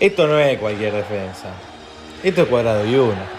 Esto no es cualquier defensa. Esto es cuadrado y uno.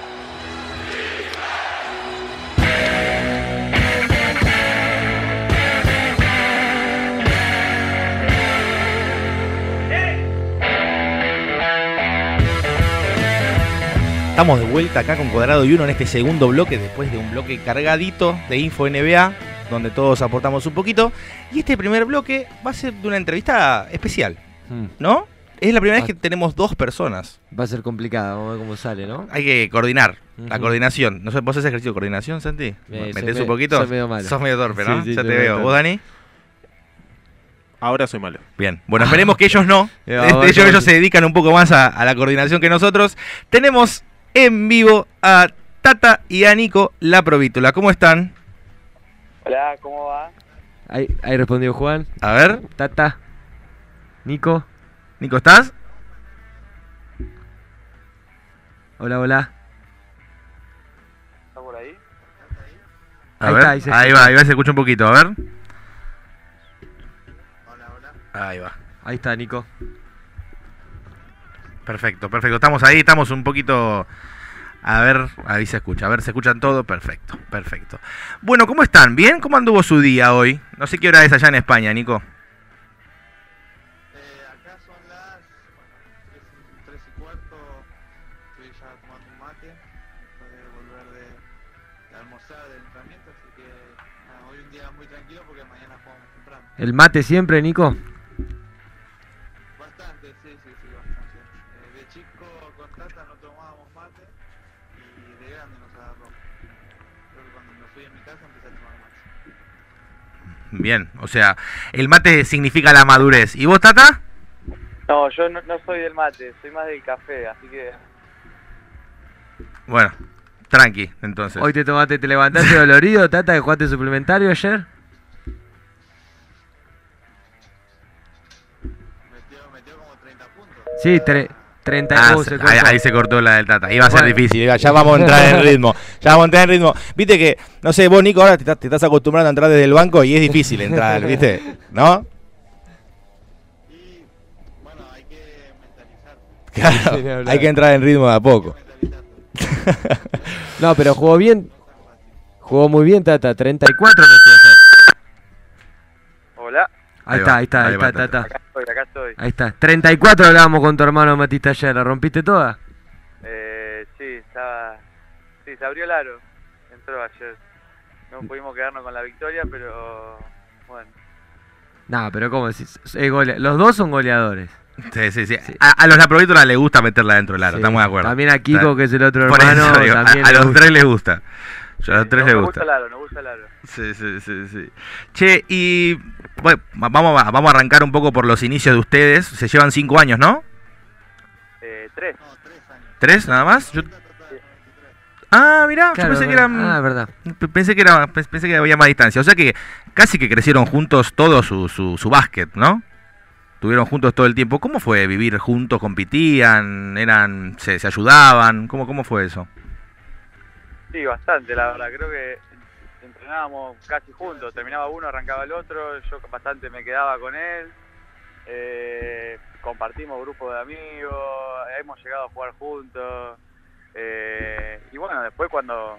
Estamos de vuelta acá con Cuadrado y Uno en este segundo bloque, después de un bloque cargadito de Info NBA, donde todos aportamos un poquito. Y este primer bloque va a ser de una entrevista especial, hmm. ¿no? Es la primera vez que tenemos dos personas. Va a ser complicado, vamos a ver cómo sale, ¿no? Hay que coordinar, la coordinación. No sé, ¿vos haces ejercicio de coordinación, Santi? Eh, ¿Metés un poquito? Sos medio malo. Sos medio torpe, ¿no? ya te veo. ¿Vos, Dani? Ahora soy malo. Bien, bueno, esperemos que ellos no. ellos, ellos se dedican un poco más a la coordinación que nosotros. Tenemos en vivo a Tata y a Nico La Provítula. ¿Cómo están? Hola, ¿cómo va? Ahí, ahí respondió Juan. A ver. Tata. Nico. Nico, ¿estás? Hola, hola. ¿Está por ahí? ahí, ver, ahí, va, ahí va, se escucha un poquito, a ver. Hola, hola. Ahí va. Ahí está, Nico. Perfecto, perfecto. Estamos ahí, estamos un poquito... A ver, ahí se escucha. A ver, se escuchan todo. Perfecto, perfecto. Bueno, ¿cómo están? ¿Bien? ¿Cómo anduvo su día hoy? No sé qué hora es allá en España, Nico. 3, y cuarto. Estoy ya tomando un mate. Después de volver de, de almorzar del entrenamiento. Así que hoy un día muy tranquilo porque mañana jugamos temprano. ¿El mate siempre, Nico? Bien, o sea, el mate significa la madurez. ¿Y vos, Tata? No, yo no, soy del mate, soy más del café, así que... Bueno, tranqui, entonces. Hoy te tomaste, te levantaste dolorido, Tata, que jugaste suplementario ayer. Metió, metió como 30 puntos. Sí, tres. 30 ah, ahí, se cortó la del Tata. Iba a ser difícil. Ya vamos a entrar en ritmo. Ya vamos a entrar en ritmo. Viste que, no sé, vos, Nico, ahora te, estás acostumbrando a entrar desde el banco y es difícil entrar, ¿viste? ¿No? Claro, hay que entrar en ritmo de a poco. no, pero jugó bien. Jugó muy bien, Tata. 34 metió Hola. Ahí, está, ahí está, ahí, está, Tata. Acá estoy, acá estoy. Ahí está. 34 hablábamos con tu hermano Matista ayer, ¿la rompiste toda? Eh, sí, estaba... Sí, se abrió el aro. Entró ayer. No pudimos quedarnos con la victoria, pero... Bueno. No, pero ¿cómo decís? Los dos son goleadores. Sí, sí, sí. A, los Laprovítoras les gusta meterla dentro del aro, estamos de acuerdo. También a Kiko, que es el otro hermano. a, los tres les gusta. a los tres les gusta. Nos gusta el aro, nos gusta el aro. Sí, sí, sí, sí. Che, y bueno, vamos, a, vamos a arrancar un poco por los inicios de ustedes. Se llevan cinco años, ¿no? Eh, tres. tres. nada más? Ah, mira, yo pensé que eran. Ah, verdad. Pensé que, era, pensé que había más distancia. O sea que casi que crecieron juntos todo su, su, su básquet, ¿no? Tuvieron juntos todo el tiempo. ¿Cómo fue vivir juntos? ¿Compitían? eran ¿Se, se ayudaban? ¿Cómo, ¿Cómo fue eso? Sí, bastante, la verdad. Creo que entrenábamos casi juntos, terminaba uno, arrancaba el otro, yo bastante me quedaba con él, eh, compartimos grupos de amigos, hemos llegado a jugar juntos, eh, y bueno, después cuando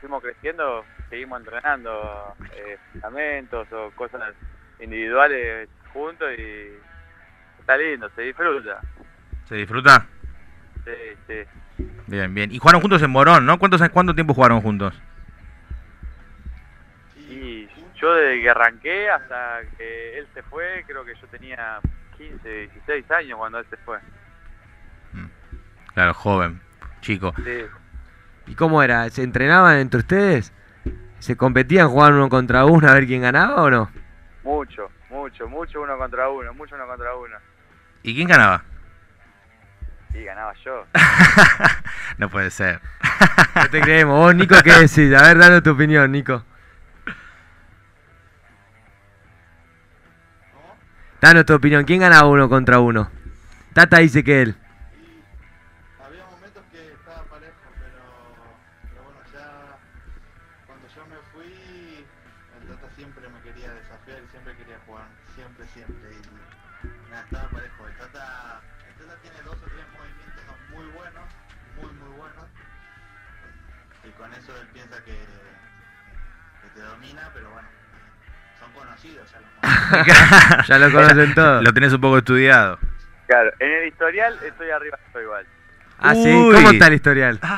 fuimos creciendo seguimos entrenando eh, fundamentos o cosas individuales juntos y está lindo, se disfruta. ¿Se disfruta? Sí, sí. Bien, bien. Y jugaron juntos en Morón, ¿no? ¿Cuántos, ¿Cuánto tiempo jugaron juntos? yo desde que arranqué hasta que él se fue, creo que yo tenía 15, 16 años cuando él se fue. Mm. Claro, joven, chico. Sí. ¿Y cómo era? ¿Se entrenaban entre ustedes? ¿Se competían, jugaban uno contra uno a ver quién ganaba o no? Mucho, mucho, mucho uno contra uno, mucho uno contra uno. ¿Y quién ganaba? Sí, ganaba yo. no puede ser. no te creemos. Vos, Nico, ¿qué decís? A ver, dale tu opinión, Nico. Danos tu opinión, ¿quién gana uno contra uno? Tata dice que él. ya lo conocen todos. Lo tenés un poco estudiado. Claro, en el historial estoy arriba, estoy igual. Ah, sí. Uy. ¿Cómo está el historial?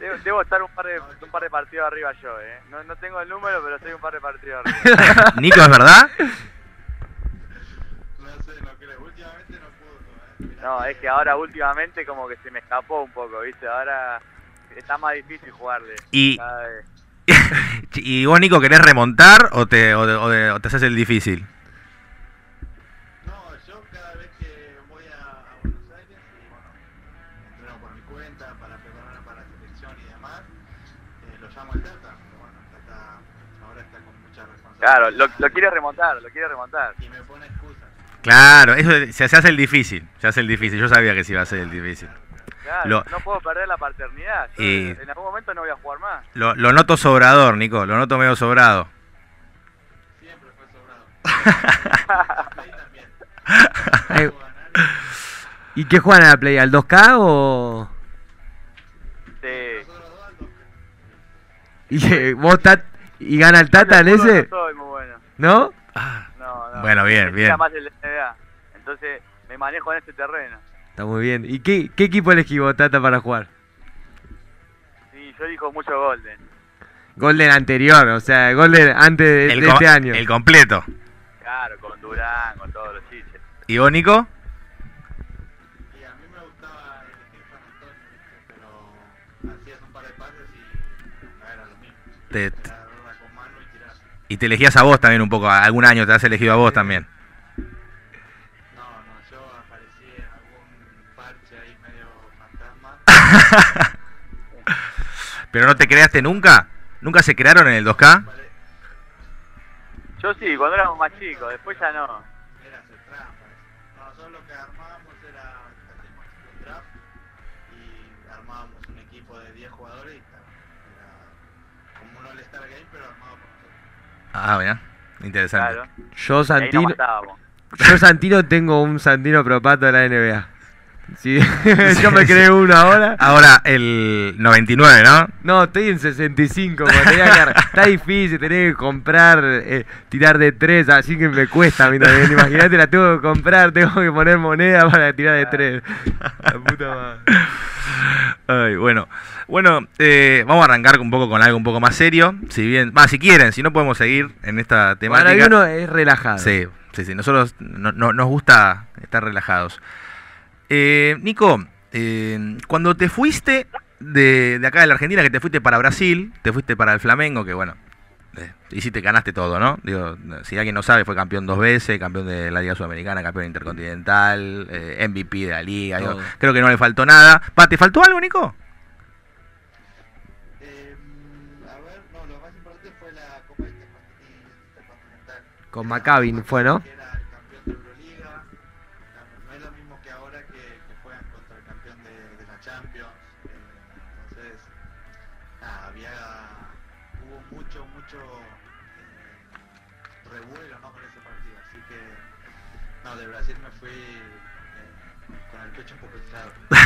Debo, debo estar un par, de, un par de partidos arriba yo, ¿eh? No, no tengo el número, pero estoy un par de partidos arriba. Nico, ¿es verdad? No sé, no creo. Últimamente no pudo. ¿eh? Mirá No, es que ahora últimamente como que se me escapó un poco, ¿viste? Ahora está más difícil jugarle. Y- Cada vez. ¿Y vos, Nico, querés remontar o te, o, te haces el difícil? No, yo cada vez que voy a, a Buenos Aires y bueno, entreno por mi cuenta para prepararme para la selección y demás, eh, lo llamo el Tata, pero bueno, el Tata ahora está con mucha responsabilidad. Claro, lo, lo quiere remontar, lo quiere remontar. Y me pone excusas. Claro, eso se, se hace el difícil. Se hace el difícil. Yo sabía que se iba a hacer el difícil. Claro, Lo- no puedo perder la paternidad. Yo Y- En algún momento no voy a jugar más. Lo, lo noto sobrador, Nico. Lo noto medio sobrado. Siempre fue sobrado. Ahí también. ¿Y qué juegan a la Play? ¿Al 2K o...? Sí. y nosotros dos al toque. ¿Y eh, vos tat- y gana el Tata en ese? No soy muy bueno. ¿No? No, no. Bueno, bien, bien. tira más el NBA. Entonces me manejo en este terreno. Está muy bien. ¿Y qué, qué equipo elegí vos, Tata, para jugar? Sí, yo elijo mucho Golden. Golden anterior, o sea, Golden antes de, El, este año. el completo. Claro, con Durán, con todos los chiches. ¿Y vos, Nico? Y a mí me gustaba elegir San Antonio, ¿viste? pero hacías un par de pases y no era lo mismo. Te- tirar. y te elegías a vos también un poco. Algún año te has elegido a vos también. Pero no te creaste nunca. ¿Nunca se crearon en el 2K? Pare- Yo sí, cuando éramos más chicos, después ya no. Era hacer trampa. No, nosotros lo que armábamos era, hacíamos un draft y armábamos un equipo de 10 jugadores y. Era como un All-Star Game, pero armado por nosotros. Ah, mira. Interesante. Claro. Yo, Santino, yo Santino tengo un Santino Propato de la NBA. Sí, yo me creé uno ahora. Ahora, el 99, ¿no? No, estoy en 65. como tenía que agarrar- está difícil, tener que comprar, eh, tirar de tres, así que me cuesta a mí también. Imagínate, la tengo que comprar, tengo que poner moneda para tirar de tres. La puta madre. Ay, bueno, bueno, eh, vamos a arrancar un poco con algo un poco más serio. Si bien, va, si quieren, si no podemos seguir en esta temática. Para uno es relajado. Sí, sí, sí. Nosotros no- no- nos gusta estar relajados. Eh, Nico, eh, cuando te fuiste de, de acá de la Argentina, que te fuiste para Brasil, te fuiste para el Flamengo, que bueno, eh, hiciste, ganaste todo, ¿no? Digo, si alguien no sabe, fue campeón dos veces, campeón de la Liga Sudamericana, campeón intercontinental, eh, MVP de la Liga. digo, creo que no le faltó nada. Pa, ¿Te faltó algo, Nico? A ver, no, lo más importante fue la Copa Intercontinental. Con Maccabi fue, ¿no?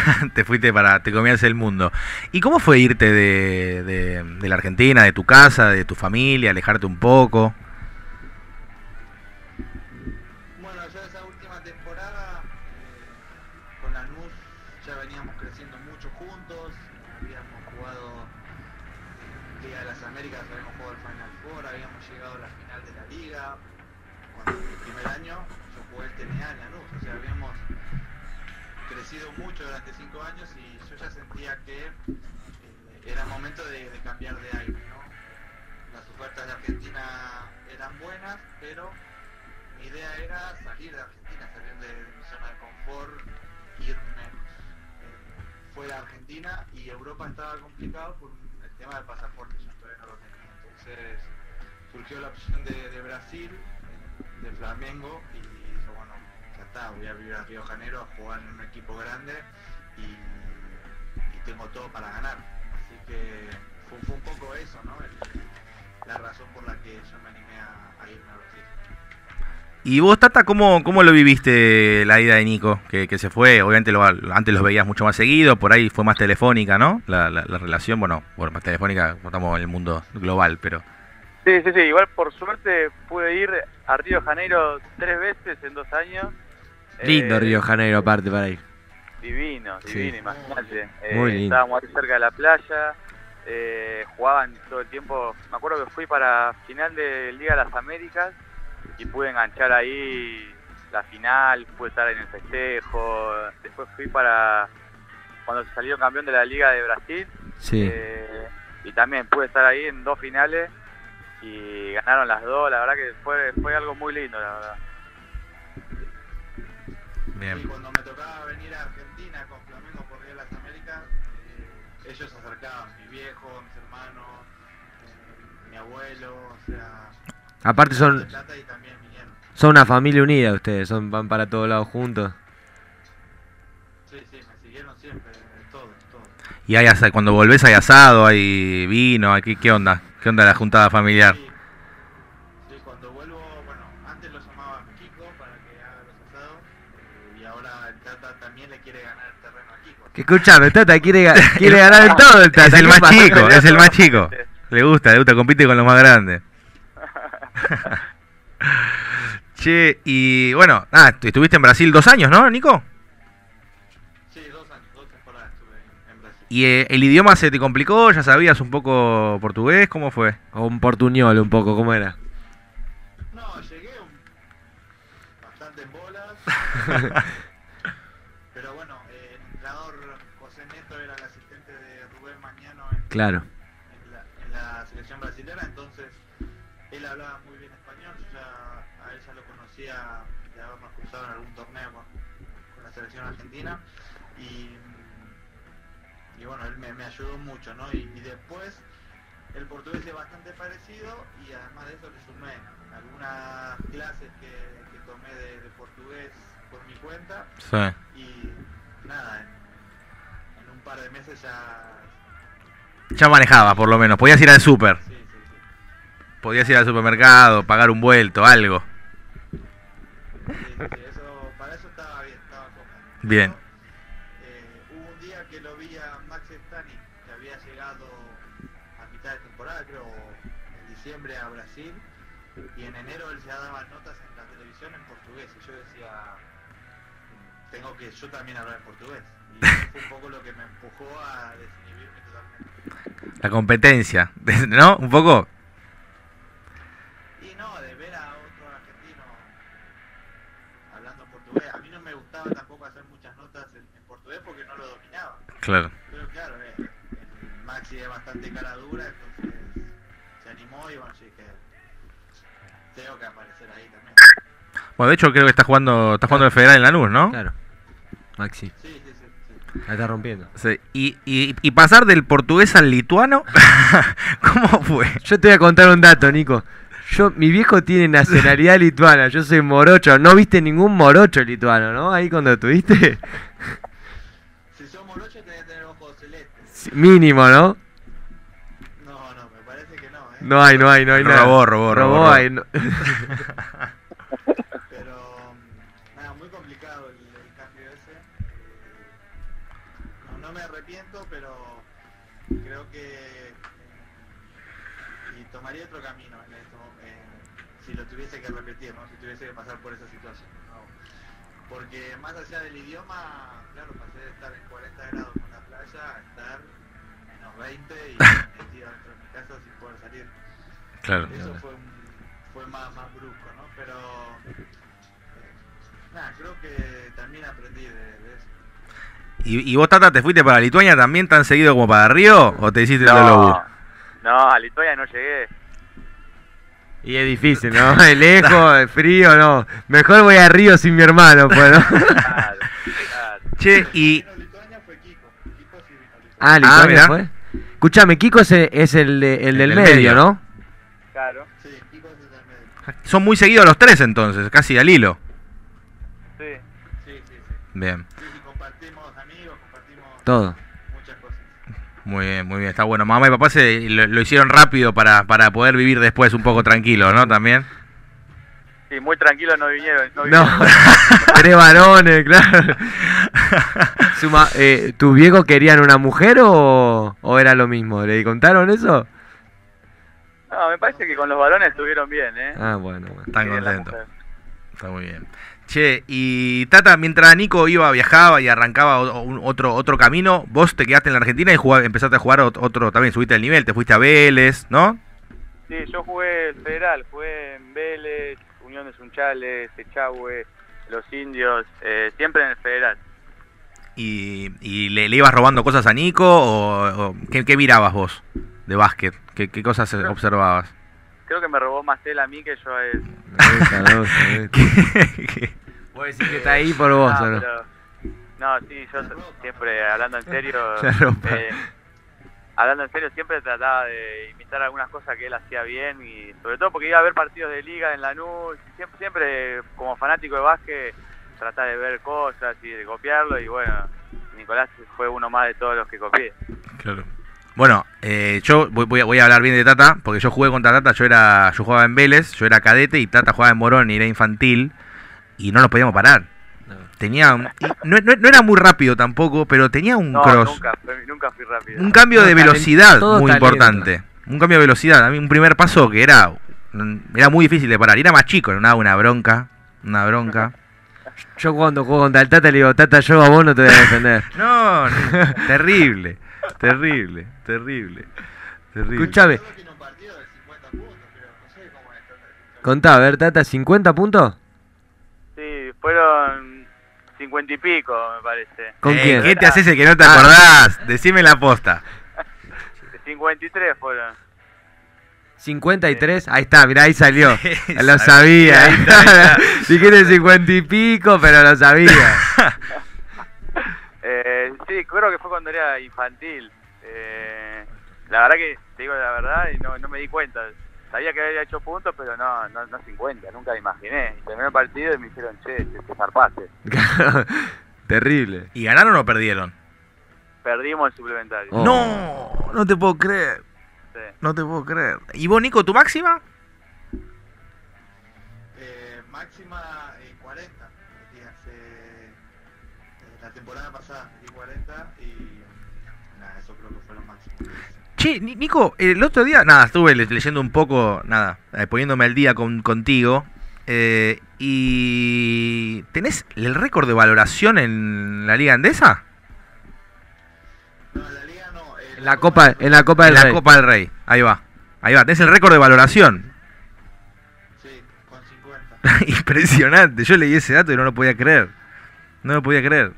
te fuiste para, te comías el mundo. ¿Y cómo fue irte de, la Argentina, de tu casa, de tu familia, alejarte un poco? Bueno, yo esa última temporada eh, con Lanús ya veníamos creciendo mucho juntos, habíamos jugado Liga de las Américas, habíamos jugado el Final Four, habíamos llegado a la final de la Liga. Cuando en el primer año yo jugué el TNA en Lanús, o sea, habíamos crecido mucho durante cinco años y yo ya sentía que eh, era momento de, cambiar de aire. Las ofertas de Argentina eran buenas, pero mi idea era salir de Argentina, salir de, mi zona de confort, irme eh, fuera Argentina y Europa estaba complicado por el tema del pasaporte, yo todavía no lo. Entonces surgió la opción de, Brasil, eh, de Flamengo ya está, voy a vivir a Río Janeiro a jugar en un equipo grande y, y tengo todo para ganar. Así que fue, fue un poco eso, ¿no? El- la razón por la que yo me animé a, a irme a Brasil. ¿Y vos, Tata, cómo, cómo lo viviste la ida de Nico? Que, que se fue, obviamente lo, antes los veías mucho más seguido, por ahí fue más telefónica, ¿no? La, la, relación, bueno, bueno, más telefónica, estamos en el mundo global, pero... Sí, sí, sí, igual por suerte pude ir a Río de Janeiro tres veces en dos años. Lindo eh, Río Janeiro aparte para ir. Divino, divino, imagínate. Eh, estábamos ahí cerca de la playa, eh, jugaban todo el tiempo, me acuerdo que fui para final de Liga de las Américas y pude enganchar ahí la final, pude estar en el festejo, después fui para cuando se salió campeón de la Liga de Brasil. Eh, y también pude estar ahí en dos finales y ganaron las dos, la verdad que fue, fue algo muy lindo, la verdad. Bien. Y cuando me tocaba venir a Argentina con Flamengo por Río de las Américas, eh, ellos se acercaban, mi viejo, mis hermanos, eh, mi abuelo, o sea... Aparte son... Son una familia unida ustedes, son van para todos lados juntos. Sí, sí, me siguieron siempre, todo, todo. Y hay cuando volvés hay asado, hay vino, aquí ¿qué onda? ¿Qué onda la juntada familiar? Sí, cuando vuelvo, bueno, antes lo llamaba Kiko para que haga los asados y ahora el Tata también le quiere ganar el terreno a Kiko. Que escuchame, Tata quiere, quiere ganar en todo el Tata. Es el más chico, es el más chico. Le gusta, le gusta, compite con los más grandes. che, y bueno, ah, estuviste en Brasil dos años, ¿no, Nico? ¿Y eh, el idioma se te complicó? ¿Ya sabías un poco portugués? ¿Cómo fue? O un portuñol un poco, ¿cómo era? No, llegué bastante en bolas. pero bueno, eh, el entrenador José Neto era el asistente de Rubén Mañano en, claro. Por mi cuenta sí. y nada, en, en, un par de meses ya... Ya manejaba por lo menos, podías ir al súper. Sí, podías ir al supermercado, pagar un vuelto, algo. Sí, eso, para eso estaba bien, estaba cómodo. Bien. Yo también hablar en portugués. Y eso fue un poco lo que me empujó a desinhibirme totalmente. La competencia, ¿no? Un poco. a mí no me gustaba tampoco hacer muchas notas en, portugués porque no lo dominaba. Claro. Pero claro, eh, Maxi es bastante cara dura, entonces se animó y bueno, sí que tengo que aparecer ahí también. Bueno, de hecho creo que está jugando, está jugando el Federal en Lanús, ¿no? Claro. Maxi. Sí, sí, sí. La está rompiendo. Sí. Y, y, y pasar del portugués al lituano, ¿cómo fue? Yo te voy a contar un dato, Nico. Yo, mi viejo tiene nacionalidad lituana, yo soy morocho. No viste ningún morocho lituano, ¿no? Ahí cuando estuviste. Si sos morocho tenés que tener ojos celestes. Mínimo, ¿no? No, no, me parece que no, ¿eh? No hay, no hay, no hay nada. Robó, robó, robó. robó hay, no. Pero, nada, muy complicado el, cambio ese. No, no me arrepiento, pero creo que y tomaría otro camino en esto, eh, si lo tuviese que repetir, ¿no? si tuviese que pasar por esa situación. Porque más allá del idioma, claro, pasé de estar en 40 grados con la playa a estar menos 20 y metido dentro de mi casa sin poder salir. Claro. Eso fue, un, fue más, más brusco, ¿no? Pero nada, creo que también aprendí de, de eso. ¿Y, ¿Y, vos, Tata, te fuiste para Lituania también tan seguido como para Río? ¿O te hiciste no, el lobo? No, a Lituania no llegué. Y es difícil, ¿no? Es lejos, es frío, no. Mejor voy a Río sin mi hermano, pues, ¿no? Claro, claro. Che, y... Ah, Lituania ah, fue. Escuchame, Kiko es el, es el, de, el, el del medio, medio, ¿no? Claro. Sí, Kiko es el del medio. Son muy seguidos los tres entonces, casi al hilo. Bien. Sí, sí, compartimos amigos, compartimos... Todo. Muy bien, muy bien, está bueno. Mamá y papá se lo, lo hicieron rápido para, para poder vivir después un poco tranquilo, ¿no? También. Sí, muy tranquilo no vinieron. No, No, vinieron. tres varones, claro. Su ma- eh, ¿Tus viejos querían una mujer o, o era lo mismo? ¿Le contaron eso? No, me parece que con los varones estuvieron bien, ¿eh? Ah, bueno, bueno. Están contentos. Está muy bien. Che, y Tata, mientras Nico iba, viajaba y arrancaba otro, otro camino, vos te quedaste en la Argentina y empezaste a jugar ot- otro, también subiste el nivel, te fuiste a Vélez, ¿no? Sí, yo jugué el federal, jugué en Vélez, Unión de Sunchales, Echagüe, Los Indios, eh, siempre en el federal. Y, y le, le ibas robando cosas a Nico o, o- ¿qué, qué mirabas vos de básquet? ¿Qué, qué cosas observabas? Creo que me robó más él a mí que yo a él. Vos decís que está ahí por vos, ¿o no? pero- no, sí, yo siempre, hablando en serio, eh, hablando en serio, siempre trataba de imitar algunas cosas que él hacía bien y sobre todo porque iba a ver partidos de liga en Lanús, siempre, siempre como fanático de básquet, tratar de ver cosas y de copiarlo y bueno, Nicolás fue uno más de todos los que copié. Claro. Bueno, eh, yo voy, voy a, voy a hablar bien de Tata, porque yo jugué contra Tata, yo era yo jugaba en Vélez, yo era cadete y Tata jugaba en Morón y era infantil y no nos podíamos parar. No. Tenía un- no, no- no era muy rápido tampoco, pero tenía un No, cross, nunca, fui- nunca fui rápido. un cambio No, de velocidad muy talento. importante. Un cambio de velocidad, a mí un primer paso que era era muy difícil de parar, y era más chico, era una, una bronca, una bronca. Yo cuando juego contra el Tata le digo, Tata, yo a vos no te voy a defender. No, no, terrible, terrible, terrible, terrible. Escuchame, Solo tiene un partido de 50 puntos, pero no sé cómo es. Tata. contá, a ver, Tata, ¿50 puntos? Fueron cincuenta y pico, me parece. ¿Con Eh, quién? ¿Qué te haces el que no te Ah. acordás? Decime la posta. 53 fueron. 53, ahí está, mirá, ahí salió. Sí, Lo sabía. ahí está, ahí está. Dijiste 50 y pico, pero lo sabía. Eh, sí, creo que fue cuando era infantil. Eh, la verdad que, te digo la verdad, y no, no me di cuenta. Sabía que había hecho puntos, pero no, no, no 50, nunca me imaginé. Y terminé el partido y me dijeron, che, te, te zarpaste. Terrible. ¿Y ganaron o perdieron? Perdimos el suplementario. Oh. No, no te puedo creer. Sí. No te puedo creer. ¿Y vos, Nico, tu máxima? Eh, máxima Che, Ni- Nico, el otro día, nada, estuve le- leyendo un poco, nada, eh, poniéndome al día con, contigo. eh, y. ¿Tenés el récord de valoración en la Liga Andesa? No, en la liga no. eh, En la Copa, en la Copa En del la Rey. Copa del Rey. Ahí va. Ahí va. Tenés el récord de valoración. Sí, con 50. Impresionante. Yo leí ese dato y no lo podía creer. No lo podía creer.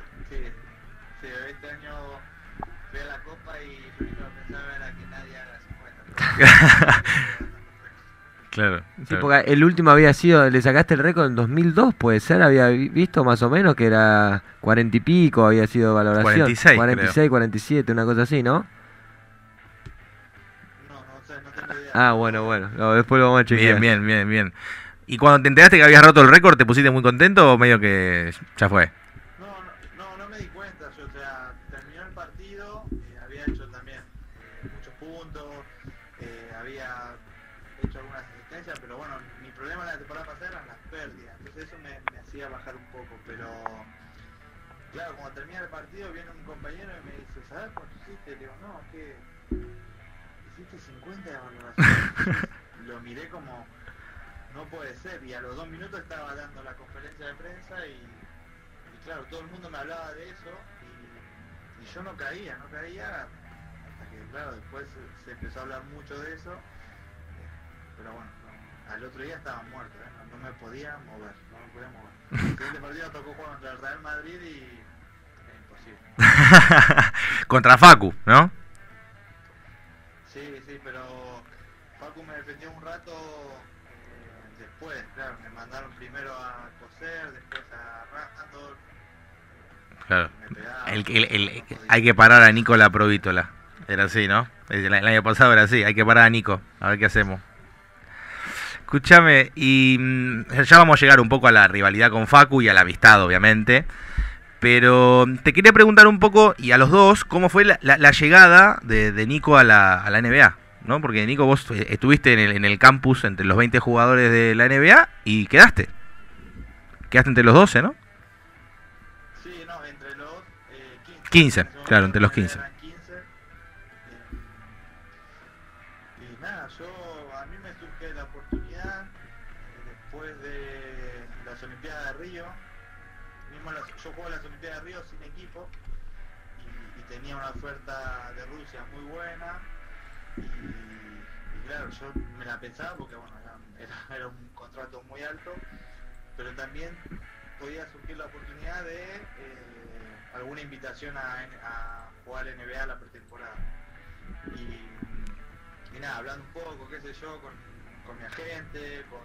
haga 50. Claro. Porque el último había sido, le sacaste el récord en 2002, puede ser, había vi- visto más o menos que era 40 y pico, había sido valoración. 46, 46, 47, una cosa así, ¿no? No, no sé, no tengo idea. Ah, bueno, bueno, no, después lo vamos a chequear. Bien, bien, bien, bien. ¿Y cuando te enteraste que habías roto el récord, te pusiste muy contento o medio que ya fue? Partido viene un compañero y me dice, ¿sabes cuánto hiciste? Le digo, no, que hiciste 50 de valoración. Lo miré como, no puede ser, y a los dos minutos estaba dando la conferencia de prensa y y claro, todo el mundo me hablaba de eso y, y yo no caía, no caía hasta que claro, después se, se empezó a hablar mucho de eso, pero bueno, no, al otro día estaba muerto, ¿eh? no, no me podía mover, no me podía mover. El siguiente partido tocó jugar contra el Real Madrid y Contra Facu, ¿no? Sí, sí, pero Facu me defendió un rato eh, después, claro, me mandaron primero a coser, después a Randall, Claro. El, el- hay que parar a Nicola Provítola. Era así, ¿no? El, el año pasado era así. Hay que parar a Nico. A ver qué hacemos. Escúchame, y mm, ya vamos a llegar un poco a la rivalidad con Facu y a la amistad, obviamente. Pero te quería preguntar un poco, y a los dos, ¿cómo fue la, la- la llegada de, de Nico a la, a la NBA? ¿no? Porque Nico, vos eh, estuviste en el, en el campus entre los 20 jugadores de la NBA y quedaste. Quedaste entre los 12, ¿no? Sí, no, entre los eh, 15. 15, En ese claro, entre los eran 15. Pensaba porque bueno, era, era- un contrato muy alto, pero también podía surgir la oportunidad de eh, alguna invitación a, a jugar NBA la pretemporada. Y, y nada, hablando un poco, qué sé yo, con, con mi agente, con,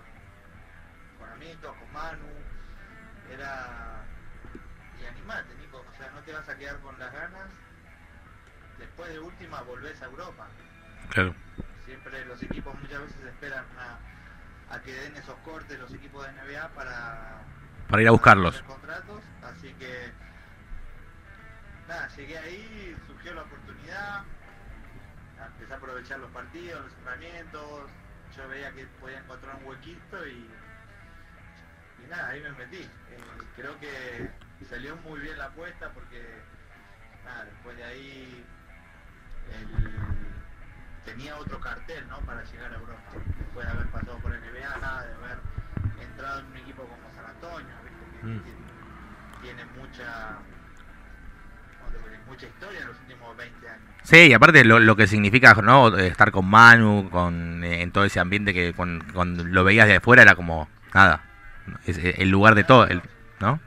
con amigos, con Manu, era... Y animate, Nico, o sea, no te vas a quedar con las ganas. Después de última volvés a Europa. Claro. Siempre los equipos muchas veces esperan a, a que den esos cortes los equipos de NBA para, Para ir a buscarlos. contratos, así que nada, llegué ahí, surgió la oportunidad, empecé a aprovechar los partidos, los entrenamientos, yo veía que podía encontrar un huequito y, y nada, ahí me metí. Eh, creo que salió muy bien la apuesta porque nada, después de ahí el- tenía otro cartel ¿no? para llegar a Europa, después de haber pasado por NBA, de haber entrado en un equipo como San Antonio, ¿viste? que Mm. tiene, tiene mucha mucha historia en los últimos 20 años. Sí, y aparte lo, lo que significa ¿no? estar con Manu, con eh, en todo ese ambiente que cuando, cuando lo veías de afuera era como nada, es eh, el lugar de todo, el, ¿no?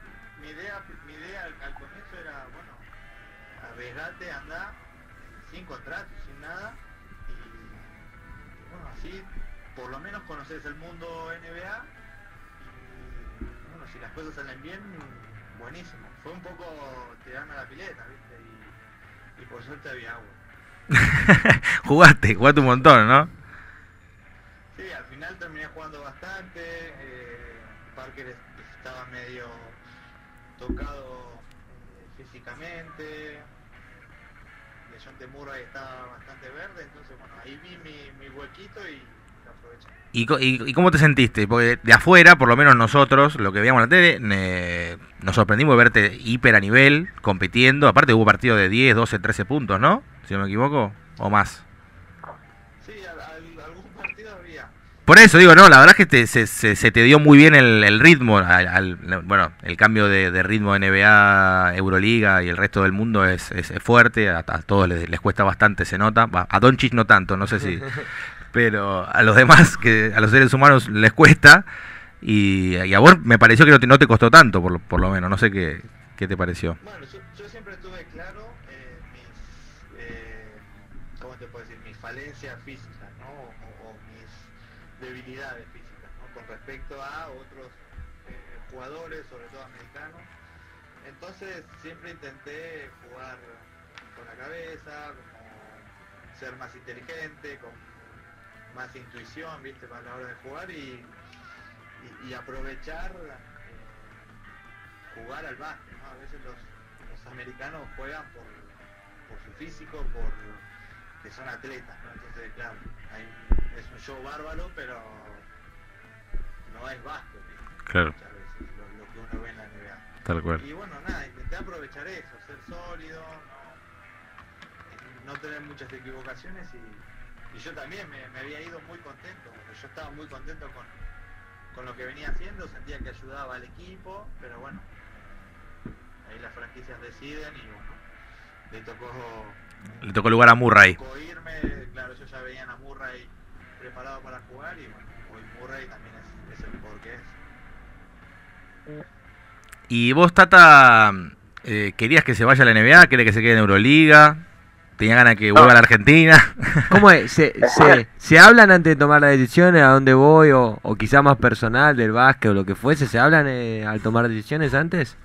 Salen bien, buenísimo. Fue un poco tirarme a la pileta, ¿viste? Y, y por suerte había agua. jugaste, jugaste un montón, ¿no? ¿Y, y- y cómo te sentiste? Porque de afuera, por lo menos nosotros, lo que veíamos en la tele, eh, nos sorprendimos de verte hiper a nivel, compitiendo. Aparte hubo partidos de 10, 12, 13 puntos, ¿no? Si no me equivoco, o más. Sí, al- al- algún partido había. Por eso digo, no, la verdad es que te- se, se- se te dio muy bien el, el ritmo, al- al- bueno, el cambio de, de ritmo de NBA, Euroliga y el resto del mundo es, es- es fuerte, a, a todos les, les cuesta bastante, se nota, a Doncic no tanto, no sé si, pero a los demás, que a los seres humanos les cuesta, y, a vos me pareció que no te, no te costó tanto, por, por lo menos, no sé qué, qué te pareció. Bueno, yo, yo siempre tuve claro eh, mis, eh, ¿cómo te puedo decir? Mis falencias físicas, ¿no? O, o mis debilidades físicas, ¿no? Con respecto a otros eh, jugadores, sobre todo americanos. Entonces siempre intenté jugar con la cabeza, como ser más inteligente, con más intuición, ¿viste? Para la hora de jugar y, y, y aprovechar eh, jugar al básquet, ¿no? A veces los, los americanos juegan por, por su físico, por que son atletas, ¿no? Entonces, claro, hay- es un show bárbaro, pero no es básquet, ¿viste? Claro, Muchas veces, lo, lo que uno ve en la NBA. tal cual. Y bueno, nada, intenté aprovechar eso, ser sólido, no, no tener muchas equivocaciones y, y yo también me, me había ido muy contento, porque yo estaba muy contento con, con lo que venía haciendo, sentía que ayudaba al equipo, pero bueno, ahí las franquicias deciden y bueno, le tocó, Le tocó lugar a Murray. irme, claro, yo ya veían a Murray preparado para jugar y bueno, hoy Murray también es, es el jugador que es. ¿Y vos, Tata, eh, querías que se vaya a la NBA? ¿Querés que se quede en Euroliga? ¿Tenía ganas que vuelva a la Argentina? ¿Cómo es? ¿Se, se, se hablan antes de tomar las decisiones a dónde voy o, o quizá más personal del básquet o lo que fuese? ¿Se hablan eh, al tomar decisiones antes?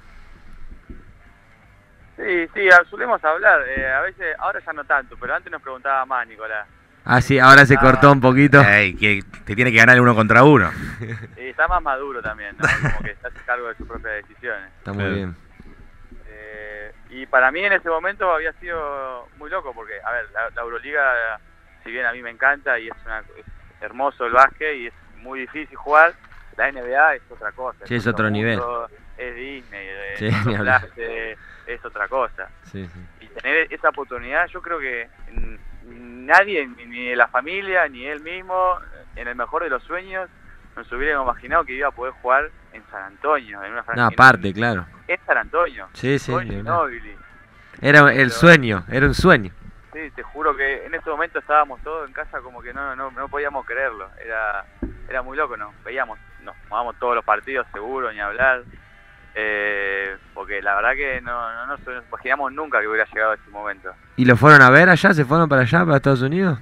Sí, sí, a- solemos hablar. eh, a veces, ahora ya no tanto, pero antes nos preguntaba más, Nicolás. Ah, sí, ahora se Ah. cortó un poquito. Ey, que te tiene que ganar el uno contra uno. Y está más maduro también, ¿no? Como que está a cargo de sus propias decisiones. Está muy bien. Y para mí en ese momento había sido muy loco, porque, a ver, la, la Euroliga si bien a mí me encanta y es, una, es hermoso el básquet y es muy difícil jugar, la NBA es otra cosa. Sí, es otro nivel. Es Disney, es, Sí, clase, es otra cosa. Sí, sí. Y tener esa oportunidad, yo creo que nadie, ni- ni la familia, ni él mismo, en el mejor de los sueños, nos hubiéramos imaginado que iba a poder jugar en San Antonio, en una No, franquicia. aparte, claro. En San Antonio. Sí, sí. Era el sueño, era un sueño. Sí, te juro que en ese momento estábamos todos en casa como que no no, no podíamos creerlo. Era era muy loco, ¿no? Veíamos, nos jugábamos todos los partidos seguro, ni hablar. Eh, porque la verdad que no, no nos imaginamos nunca que hubiera llegado ese momento. ¿Y lo fueron a ver allá? ¿Se fueron para allá, para Estados Unidos?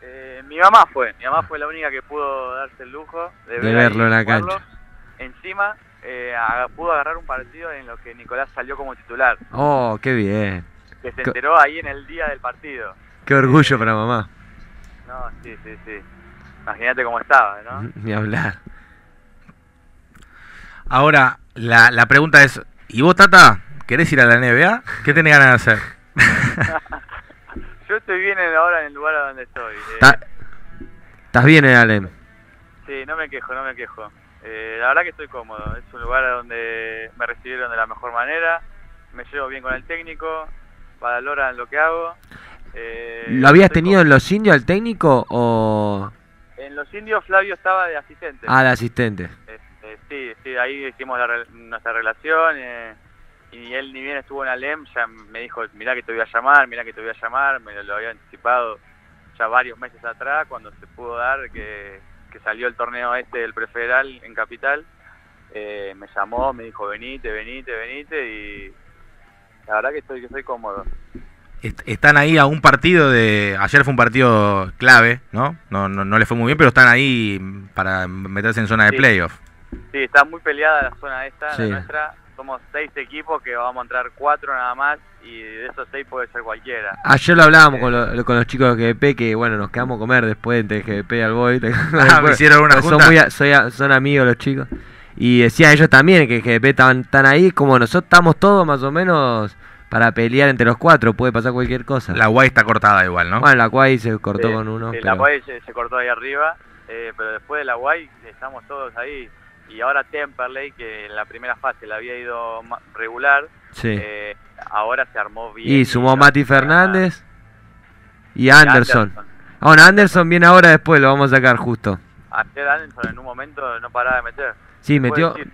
Eh, mi mamá fue, mi mamá fue la única que pudo darse el lujo de, De ver verlo en la cancha. Encima eh, pudo agarrar un partido en lo que Nicolás salió como titular, Oh, qué bien. que se enteró ahí en el día del partido. Qué orgullo para mamá. No, sí, sí, sí. Imagínate cómo estaba, ¿no? Ni hablar. Ahora, la, la pregunta es, ¿y vos, Tata, querés ir a la NBA? ¿Qué tenés ganas de hacer? Yo estoy bien en- ahora en el lugar donde estoy. eh, ¿Estás bien, eh, Alem? sí, no me quejo, no me quejo. Eh, la verdad que estoy cómodo. Es un lugar donde me recibieron de la mejor manera. Me llevo bien con el técnico. Valoran lo que hago. eh, ¿Lo habías tenido en los indios al técnico o...? En los indios Flavio estaba de asistente. Ah, de asistente. Este, sí, sí, ahí hicimos la nuestra relación. eh, y él ni bien estuvo en Alem, ya me dijo, mirá que te voy a llamar, mirá que te voy a llamar. Me lo había anticipado ya varios meses atrás, cuando se pudo dar que, que salió el torneo este del prefederal en Capital. eh, me llamó, me dijo, venite, venite, venite. Y la verdad que estoy, que estoy cómodo. Est- Están ahí a un partido de... Ayer fue un partido clave, ¿no? No, no, no le fue muy bien, pero están ahí para meterse en zona de Sí. playoff. Sí, está muy peleada la zona esta, Sí. la nuestra. Somos seis equipos que vamos a entrar cuatro nada más y de esos seis puede ser cualquiera. Ayer lo hablábamos con, lo- con los chicos de GBP que, bueno, nos quedamos a comer después entre GBP y Alboy. Ah, me hicieron una son, junta. muy a- soy a- son amigos los chicos. Y decían ellos también que GBP estaban, están ahí como nosotros estamos todos más o menos para pelear entre los cuatro. Puede pasar cualquier cosa. La guay está cortada igual, ¿no? Bueno, la Guay se cortó con uno. pero- La Guay se, se cortó ahí arriba, eh, pero después de la Guay estamos todos ahí. Y ahora Temperley, que en la primera fase la había ido regular, Sí. eh, ahora se armó bien. y sumó va- Mati Fernández y y Anderson. Ah, Bueno, Anderson viene ahora después, lo vamos a sacar justo. Ayer Anderson en un momento no paraba de meter. Sí, metió decir,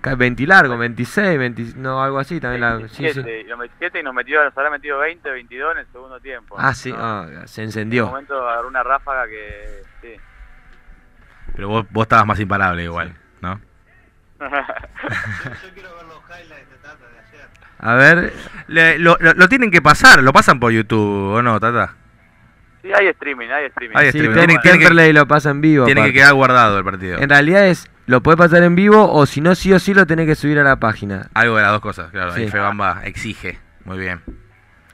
ca- 20 largo, 26, 20, no, algo así también. La, sí, sí. 27, y nos 27 y nos metió, nos habrá metido 20, 22 en el segundo tiempo. Ah, sí, ¿no? ah, se En un encendió. momento agarró una ráfaga que. Sí. Pero vos, vos estabas más imparable igual, ¿no? Yo, yo quiero ver los highlights de Tata de ayer. A ver, Le- lo, lo- lo tienen que pasar, lo pasan por YouTube, ¿o no, Tata? sí, hay streaming, hay streaming. Hay sí, streaming. Tiene- tiene que- lo pasa en vivo. Tiene que quedar guardado el partido. En realidad es, lo puede pasar en vivo o si no, sí o sí lo tenés que subir a la página. Algo de las dos cosas, claro. Sí. Exige. Muy bien.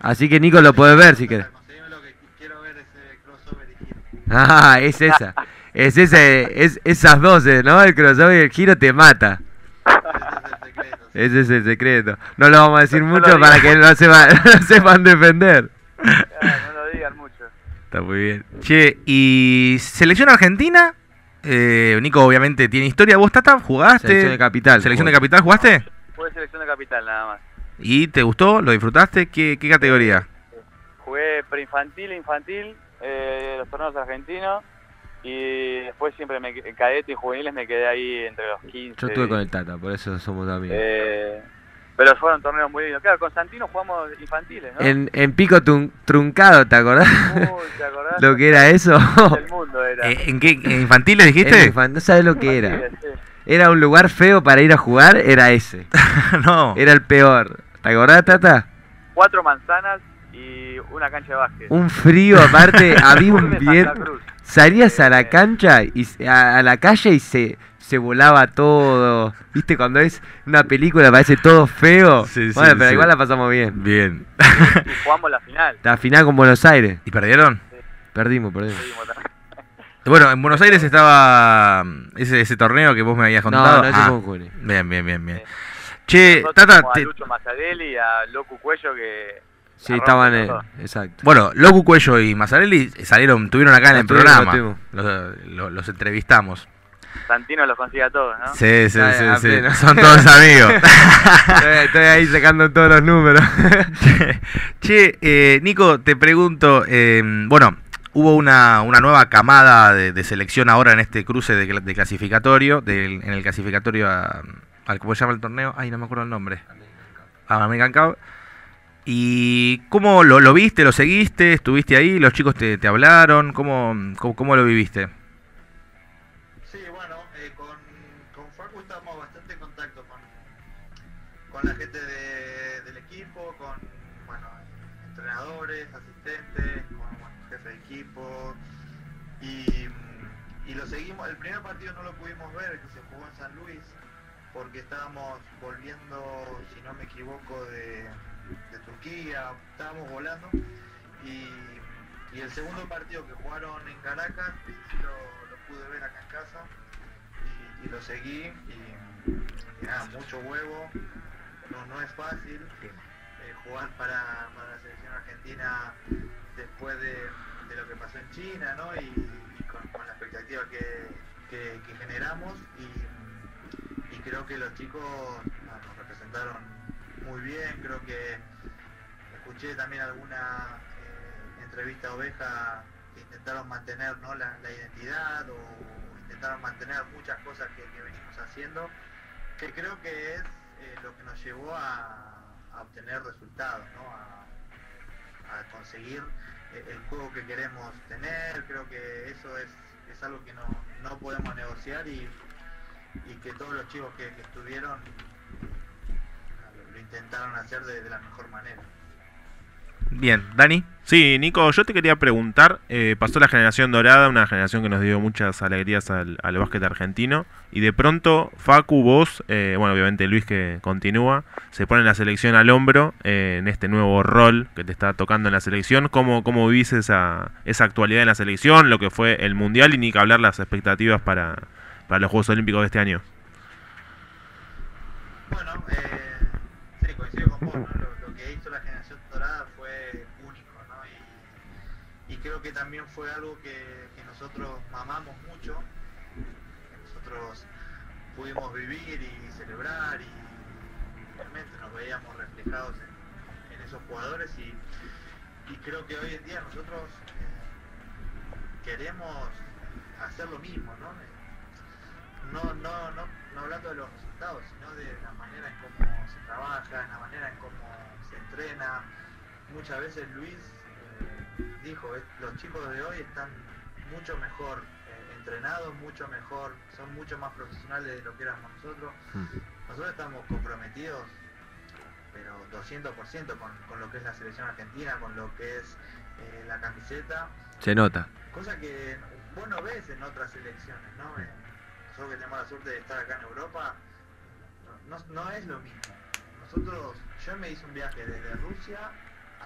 Así que Nico lo puede ver si querés. Conseguime lo que quiero ver ese crossover y giro. Ah, es esa. Es ese, es esas dos, eh, ¿no? El crossover y el giro te mata. Ese es el secreto. Ese es el secreto. No lo vamos a decir No mucho para que no sepan, no sepan defender. Ah, no lo digan mucho. Está muy bien. Che, ¿y selección argentina? Eh, Nico obviamente tiene historia. ¿Vos, Tata, jugaste? Selección de capital. ¿Selección de capital jugaste? Fue selección de capital nada más. ¿Y te gustó? ¿Lo disfrutaste? ¿Qué, qué categoría? Jugué preinfantil, infantil, eh, los torneos argentinos y después siempre me que- cadete y juveniles me quedé ahí entre los 15. Yo estuve con el Tata, por eso somos amigos. Eh, pero fueron torneos muy lindos. Claro, Constantino jugamos infantiles, ¿no? En, en pico tun- truncado, ¿te acordás? Uy, ¿te acordás? lo que era eso. El mundo era. Eh, ¿En qué en infantiles dijiste? infan- no sabes lo que era. Sí. Era un lugar feo para ir a jugar, era ese. no. Era el peor. ¿Te acordás, Tata? Cuatro manzanas y una cancha de básquet. Un frío, aparte, había un viento. Salías a la cancha y se- a, a la calle y se, se volaba todo. ¿Viste? Cuando es una película parece todo feo. Sí, sí, bueno, pero sí. igual la pasamos bien. Bien. Y jugamos la final. La final con Buenos Aires. ¿Y perdieron? Perdimos, perdimos. Seguimos también. Bueno, en Buenos Aires estaba mm, ese, ese torneo que vos me habías No, contado. no, ese Ah, bien, bien, bien, bien. Sí. Che, Nosotros Tata, te- a Lucho Mazarelli y a Locu Cuello que Sí, estaban, en, exacto. Bueno, Locu Cuello y Mazzarelli salieron, estuvieron acá en el programa. Los, los- los entrevistamos. Santino los consigue a todos, ¿no? Sí, sí, Ah, sí, a sí. Son todos amigos. estoy, estoy ahí sacando todos los números. che, eh, Nico, te pregunto, eh, bueno, hubo una, una nueva camada de, de selección ahora en este cruce de, cla- de clasificatorio, del- en el clasificatorio a, al ¿cómo se llama el torneo? Ay, no me acuerdo el nombre. A American Cup. ¿Y cómo lo, viste, lo seguiste? ¿Estuviste ahí? ¿Los chicos te, hablaron? ¿Cómo, cómo, lo viviste? Sí, bueno, eh, con, con Facu estamos bastante en contacto con, con la gente de- del equipo, con bueno, entrenadores, asistentes, con bueno, jefe de equipo. Y, y lo seguimos. El primer partido no lo pudimos ver, que se jugó en San Luis, porque estábamos volviendo, si no me equivoco, de, de Turquía, estábamos volando. Y, y el segundo partido que jugaron en Caracas, lo, pude ver acá en casa y, lo seguí. Y, nada, mucho huevo, no, no es fácil eh, jugar para, la selección argentina después de, de lo que pasó en China, ¿no? Y, con, la expectativa que, que- que generamos. Y, creo que los chicos nos representaron muy bien, creo que escuché también alguna eh, entrevista oveja que intentaron mantener ¿no? la, la identidad o intentaron mantener muchas cosas que, venimos haciendo, que creo que es eh, lo que nos llevó a, obtener resultados, ¿no? a, conseguir eh, el juego que queremos tener, creo que eso es, es algo que no, no podemos negociar y, y que todos los chicos que estuvieron lo, intentaron hacer de- de la mejor manera. Bien, Dani. Sí, Nico, yo te quería preguntar, eh, pasó la generación dorada, una generación que nos dio muchas alegrías al, al básquet argentino, y de pronto Facu, vos, eh, bueno, obviamente Luis que continúa, se pone la selección al hombro eh, en este nuevo rol que te está tocando en la selección. ¿Cómo, cómo vivís esa, esa actualidad en la selección, lo que fue el Mundial y ni que hablar las expectativas para, para los Juegos Olímpicos de este año? Bueno, eh, lo, que hizo la generación dorada fue único, ¿no? Y, creo que también fue algo que, nosotros mamamos mucho, que nosotros pudimos vivir y celebrar y realmente nos veíamos reflejados en, esos jugadores y, y creo que hoy en día nosotros eh, queremos hacer lo mismo, ¿no? No, no, no, no hablando de los resultados, sino de la manera en cómo se trabaja, en la manera en cómo se entrena. Muchas veces Luis eh, dijo, "Eh, los chicos de hoy están mucho mejor eh, entrenados, mucho mejor, son mucho más profesionales de lo que éramos nosotros. Nosotros estamos comprometidos, pero 200% con, con lo que es la selección argentina, con lo que es eh, la camiseta Se nota. cosa que vos no ves en otras selecciones, ¿no? Nosotros que tenemos la suerte de estar acá en Europa, no, no- es lo mismo. Nosotros, yo me hice un viaje desde Rusia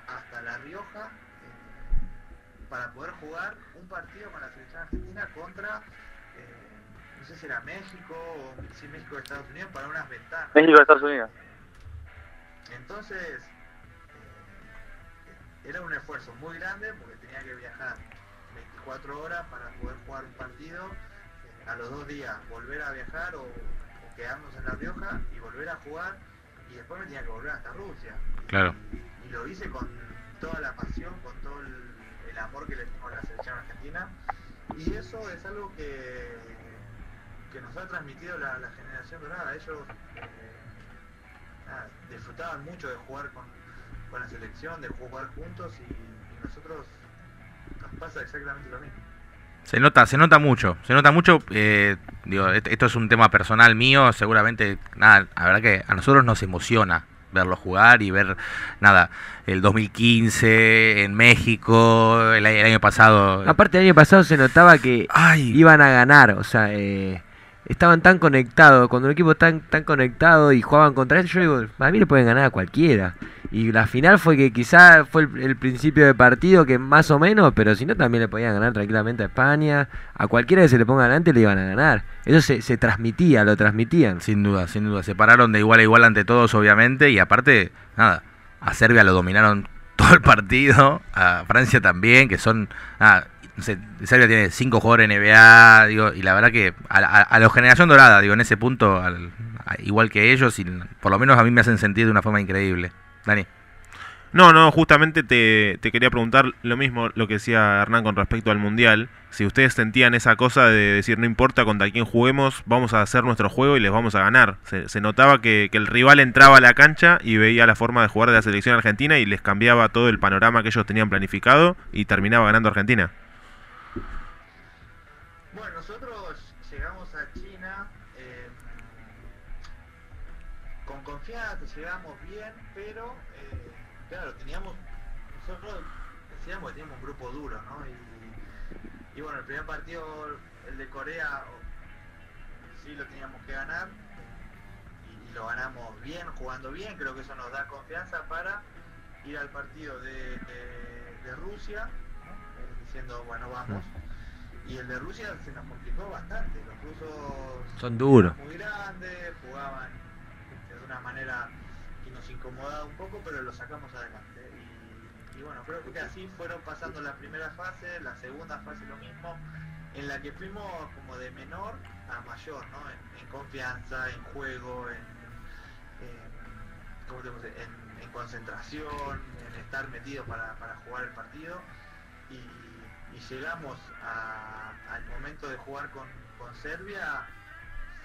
hasta La Rioja eh, para poder jugar un partido con la selección argentina contra, eh, no sé si era México o si México de Estados Unidos, para unas ventanas. México, Estados Unidos. Entonces, eh, era un esfuerzo muy grande porque tenía que viajar 24 horas para poder jugar un partido, a los dos días volver a viajar o, o quedarnos en La Rioja y volver a jugar y después me tenía que volver hasta Rusia. Y- Claro. Y, lo hice con toda la pasión, con todo el, el amor que le tengo a la selección argentina y eso es algo que, que nos ha transmitido la, la generación dorada. Ellos eh, nada, disfrutaban mucho de jugar con, con la selección, de jugar juntos y, y nosotros nos pasa exactamente lo mismo. Se nota, se nota mucho, se nota mucho. eh, digo, esto es un tema personal mío, seguramente, nada, la verdad que a nosotros nos emociona verlo jugar y ver, nada, el 2015 en México, el, el año pasado. Aparte, el año pasado se notaba que Ay, iban a ganar, o sea, eh, estaban tan conectados, cuando un equipo tan tan conectado y jugaban contra ellos, yo digo, a mí le pueden ganar a cualquiera. Y la final fue que quizá fue el, el principio de partido que más o menos, pero si no también le podían ganar tranquilamente a España, a cualquiera que se le ponga adelante le iban a ganar. Eso se, se transmitía, lo transmitían. sin duda, sin duda. Se pararon de igual a igual ante todos, obviamente, y aparte, nada, a Serbia lo dominaron to- complicó el partido, a Francia también, que son... Sé, Serbia tiene cinco jugadores NBA, digo, y la verdad que a, a, la generación dorada, digo, en ese punto, igual que ellos, y por lo menos a mí me hacen sentir de una forma increíble. Dani. No, no, justamente te, quería preguntar lo mismo, lo que decía Hernán con respecto al Mundial. Si ustedes sentían esa cosa de decir, no importa contra quién juguemos, vamos a hacer nuestro juego y les vamos a ganar. Se, notaba que, el rival entraba a la cancha y veía la forma de jugar de la selección argentina y les cambiaba todo el panorama que ellos tenían planificado y terminaba ganando Argentina. Y, bueno, el primer partido, el de Corea, sí lo teníamos que ganar y, lo ganamos bien, jugando bien, creo que eso nos da confianza para ir al partido de, Rusia, eh, diciendo, bueno, vamos. Y el de Rusia se nos complicó bastante, los rusos son duros. Muy grandes, jugaban de una manera nos incomodaba un poco, pero lo sacamos adelante. Bueno, creo que así fueron pasando la primera fase, la segunda fase lo mismo, en la que fuimos como de menor a mayor, ¿no? En, confianza, en juego, en, en, concentración, en estar metido para, jugar el partido. Y, llegamos al momento de jugar con, con Serbia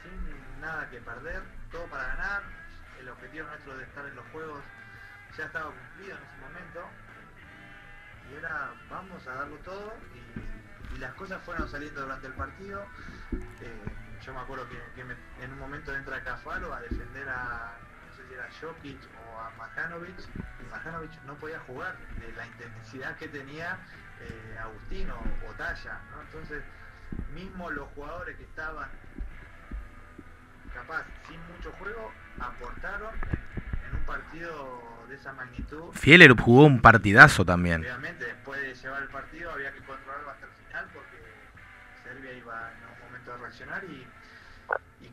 sin nada que perder, todo para ganar, el objetivo nuestro de estar en los juegos ya estaba cumplido en ese momento. Y era, vamos a darlo todo y, las cosas fueron saliendo durante el partido. Eh, yo me acuerdo que, en un momento entra Cafaro a defender a, no sé si era Jokic o a Majanovic, y Majanovic no podía jugar de la intensidad que tenía eh, Agustino o Talla. Entonces, mismo los jugadores que estaban capaz sin mucho juego aportaron en, partido de esa magnitud. Fieler jugó un partidazo también. Obviamente, después de llevar el partido había que controlarlo hasta el final porque Serbia iba en un momento de reaccionar y,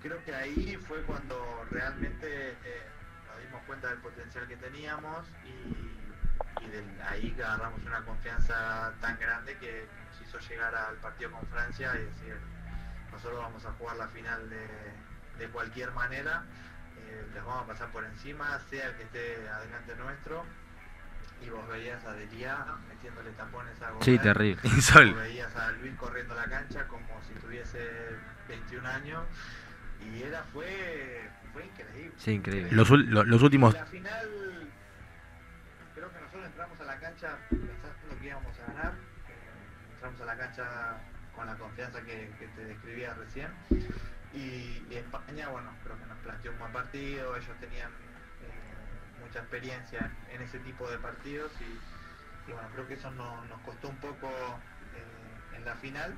creo que ahí fue cuando realmente eh, nos dimos cuenta del potencial que teníamos y, de ahí agarramos una confianza tan grande que nos hizo llegar al partido con Francia y decir, nosotros vamos a jugar la final de, de cualquier manera eh, les vamos a pasar por encima, sea el que esté adelante nuestro. Y vos veías a Delia metiéndole tapones a Gómez. Sí, terrible. Vos veías a Luis corriendo la cancha como si tuviese 21 años. Y era, fue, fue increíble. Sí, increíble. Los, los, últimos... la final, creo que nosotros entramos a la cancha pensando que íbamos a ganar. Entramos a la cancha con la confianza que, que te describía recién y, España, bueno, creo que planteó un buen partido, ellos tenían eh, mucha experiencia en, ese tipo de partidos y, bueno, creo que eso nos costó un poco eh, en la final,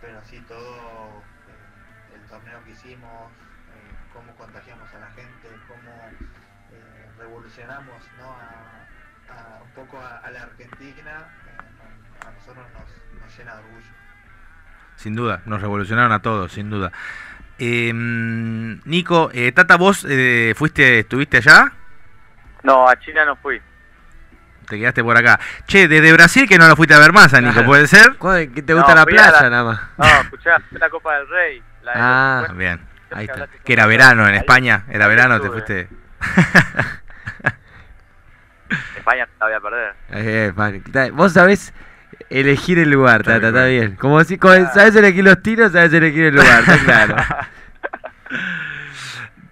pero así todo eh, el torneo que hicimos, cómo contagiamos a la gente, cómo revolucionamos a, un poco a, la Argentina, a nosotros nos llena de orgullo. Sin duda, nos revolucionaron a todos, sin duda. Eh, Nico, eh, Tata, ¿vos eh, fuiste, estuviste allá? No, a China no fui. Te quedaste por acá. Che, desde Brasil que no lo fuiste a ver más, Nico, ¿puede ser? ¿Que te gusta la playa nada más? No, escuchá, la Copa del Rey. ah, bien. Ahí está. Que era verano en España, era verano, te fuiste. España te la voy a perder. Eh, vos sabés elegir el lugar, está, está, bien. Como si sabes elegir los tiros, sabes elegir el lugar, está claro.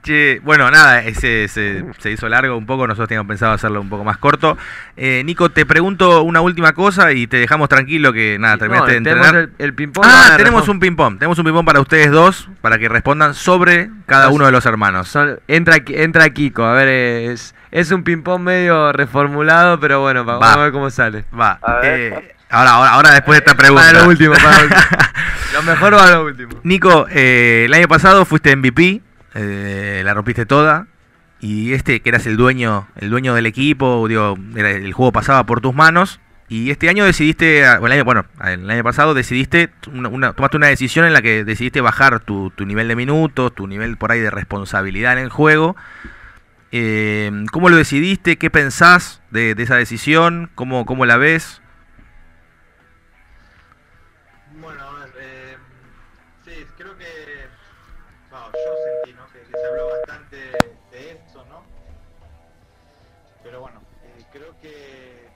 Che, bueno, nada, ese, se hizo largo un poco, nosotros teníamos pensado hacerlo un poco más corto. Eh, Nico, te pregunto una última cosa y te dejamos tranquilo que nada, terminaste de entrenar. El, ping-pong. Ah, tenemos un ping-pong, tenemos un ping-pong para ustedes dos, para que respondan sobre cada uno de los hermanos. entra, entra Kiko, a ver, es, es un ping-pong medio reformulado, pero bueno, vamos a ver cómo sale. Va. Eh, Ahora, ahora, ahora después de esta pregunta. Para lo último, para lo último. lo mejor va a lo último. Nico, eh, el año pasado fuiste MVP, eh, la rompiste toda. Y este, que eras el dueño, el dueño del equipo, digo, el juego pasaba por tus manos. Y este año decidiste, el año, bueno, el año pasado decidiste, una, tomaste una decisión en la que decidiste bajar tu, tu nivel de minutos, tu nivel por ahí de responsabilidad en el juego Eh, ¿Cómo lo decidiste? ¿Qué pensás de, esa decisión? ¿Cómo, ¿Cómo la ves? Bueno, eh, sí, creo que yo sentí que, se habló bastante de esto, ¿no? Pero bueno, eh, creo que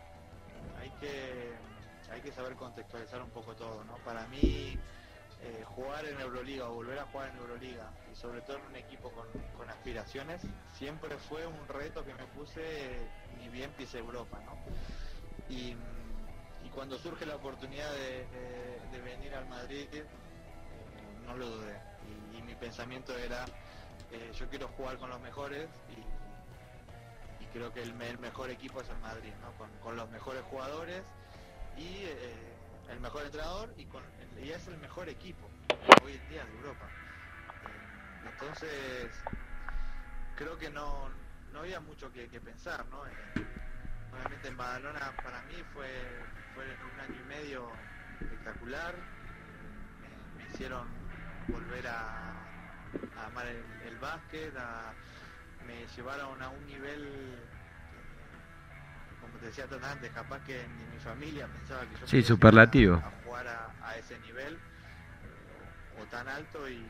hay que hay que saber contextualizar un poco todo, ¿no? Para mí eh, jugar en Euroliga o volver a jugar en Euroliga y sobre todo en un equipo con, aspiraciones siempre fue un reto que me puse ni bien pise Europa, ¿no? Y, cuando surge la oportunidad de, venir al Madrid, eh, no lo dudé. Y, mi pensamiento era, eh, yo quiero jugar con los mejores y, creo que el, mejor equipo es el Madrid, con, los mejores jugadores y el mejor entrenador y, y es el mejor equipo hoy en día de Europa. Eh, entonces, creo que no, no había mucho que, pensar, ¿no? Eh, obviamente en Badalona para mí fue, fue un año y medio espectacular. me hicieron volver a, amar el, básquet, me llevaron a un nivel como te decía antes, capaz que ni mi familia pensaba que yo sí, superlativo. A, jugar a, ese nivel o, tan alto y,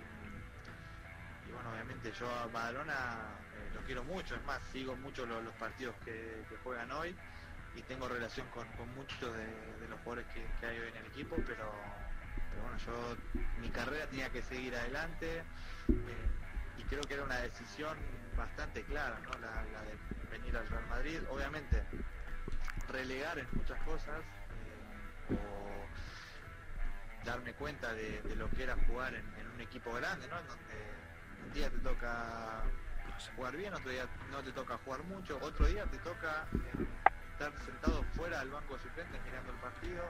bueno, obviamente yo a Badalona eh, lo quiero mucho, es más, sigo mucho los, partidos que, juegan hoy y tengo relación con, muchos de, los jugadores que, hay hoy en el equipo, pero, bueno, yo mi carrera tenía que seguir adelante eh, y creo que era una decisión bastante clara, ¿no? la de venir al Real Madrid. Obviamente relegar en muchas cosas eh, o darme cuenta de, lo que era jugar en, un equipo grande, ¿no? En donde un día te toca jugar bien, otro día no te toca jugar mucho, otro día te toca eh, estar sentado fuera del banco de suplentes mirando el partido.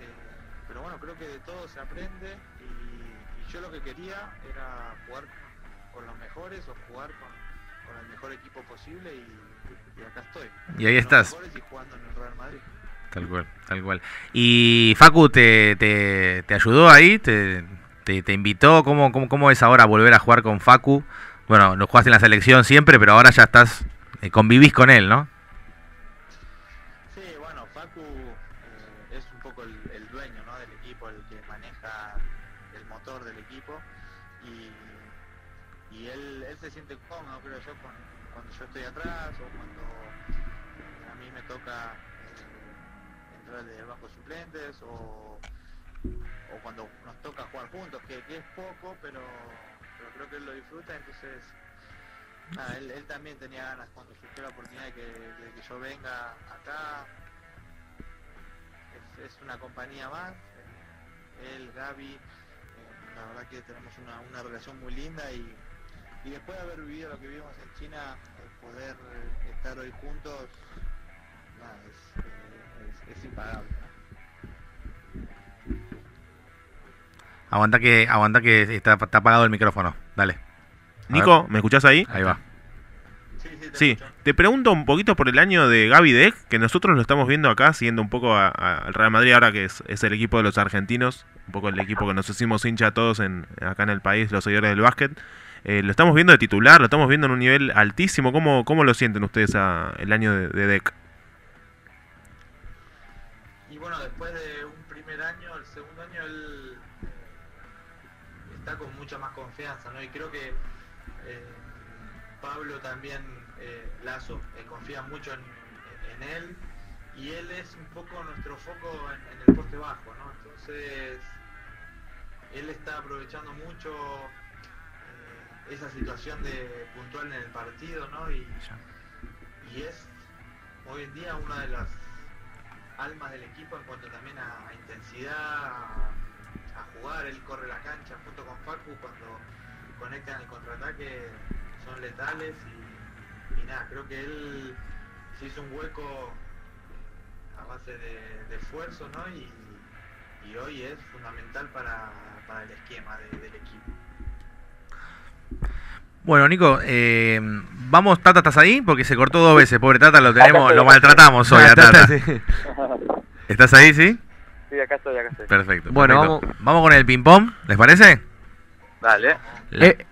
Eh, pero bueno, creo que de todo se aprende y, yo lo que quería era jugar con los mejores o jugar con, con el mejor equipo posible y, acá estoy. Y ahí estás. Y jugando en el Real Madrid. Tal cual, tal cual. ¿Y Facu te, te, te ayudó ahí? ¿Te, te, invitó? ¿Cómo, cómo, ¿Cómo es ahora volver a jugar con Facu? Bueno, no jugaste en la selección siempre, pero ahora ya estás, eh, convivís con él, ¿no? Entonces él, también tenía ganas cuando surgió la oportunidad de que, yo venga acá. Es, una compañía más, él, Gaby, eh, la verdad que tenemos una, relación muy linda y después de haber vivido lo que vivimos en China, poder eh, estar hoy juntos, es, es, impagable. Aguanta que, aguanta que está, está apagado el micrófono. Dale. Nico, ¿me escuchás ahí? Ahí va. Sí, te, pregunto un poquito por el año de Gaby Deck, que nosotros lo estamos viendo acá, siguiendo un poco al Real Madrid ahora que es, es, el equipo de los argentinos, un poco el equipo que nos hicimos hincha todos en, acá en el país, los seguidores del básquet. Eh, lo estamos viendo de titular, lo estamos viendo en un nivel altísimo. ¿Cómo, cómo lo sienten ustedes el año de, DEC? Y bueno, después de También, Lazo, confía mucho en, él y él es un poco nuestro foco en, en el poste bajo, ¿no? Entonces, él está aprovechando mucho esa situación de puntual en el partido, ¿no? Y, y es hoy en día una de las almas del equipo en cuanto también a, intensidad, a, jugar, él corre la cancha junto con Facu cuando conectan el contraataque, son letales y, nada, creo que él se hizo un hueco a base de, esfuerzo, ¿no? Y, hoy es fundamental para, el esquema del equipo. Bueno, Nico, eh, vamos, Tata, ¿estás ahí? Porque se cortó dos veces, pobre Tata, lo tenemos, lo maltratamos hoy a Tata. ¿Estás ahí, sí? Sí, acá estoy, acá estoy. Perfecto. Bueno, Vamos, vamos con el ping-pong, ¿les parece? Dale. Eh,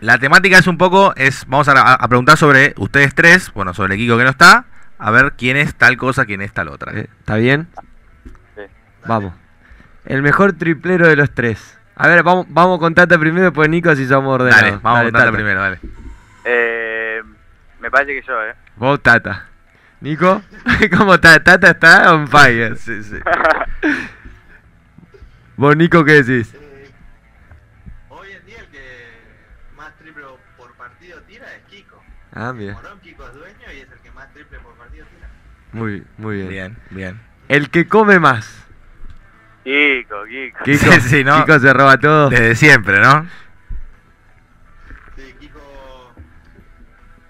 La temática es un poco, es vamos a, a preguntar sobre ustedes tres, bueno, sobre el Kiko que no está, a ver quién es tal cosa, quién es tal otra. Eh, ¿Está bien? Sí. Vamos. El mejor triplero de los tres. A ver, vamos, vamos con Tata primero, después Nico si somos ordenados. Dale, vamos Dale, contar Tata. primero, dale. Eh, me parece que yo, ¿eh? Vos, Tata. Nico, ¿cómo está? Tata está on fire. Sí, sí. Vos, Nico, ¿qué decís? Ah, mira. Morón Kiko es dueño y es el que más triple por partido tira. Muy, muy bien. Bien, bien. El que come más. Kiko, Kiko. Kiko, Sí, sí, ¿no? Kiko se roba todo. Desde siempre, ¿no? Sí, Kiko.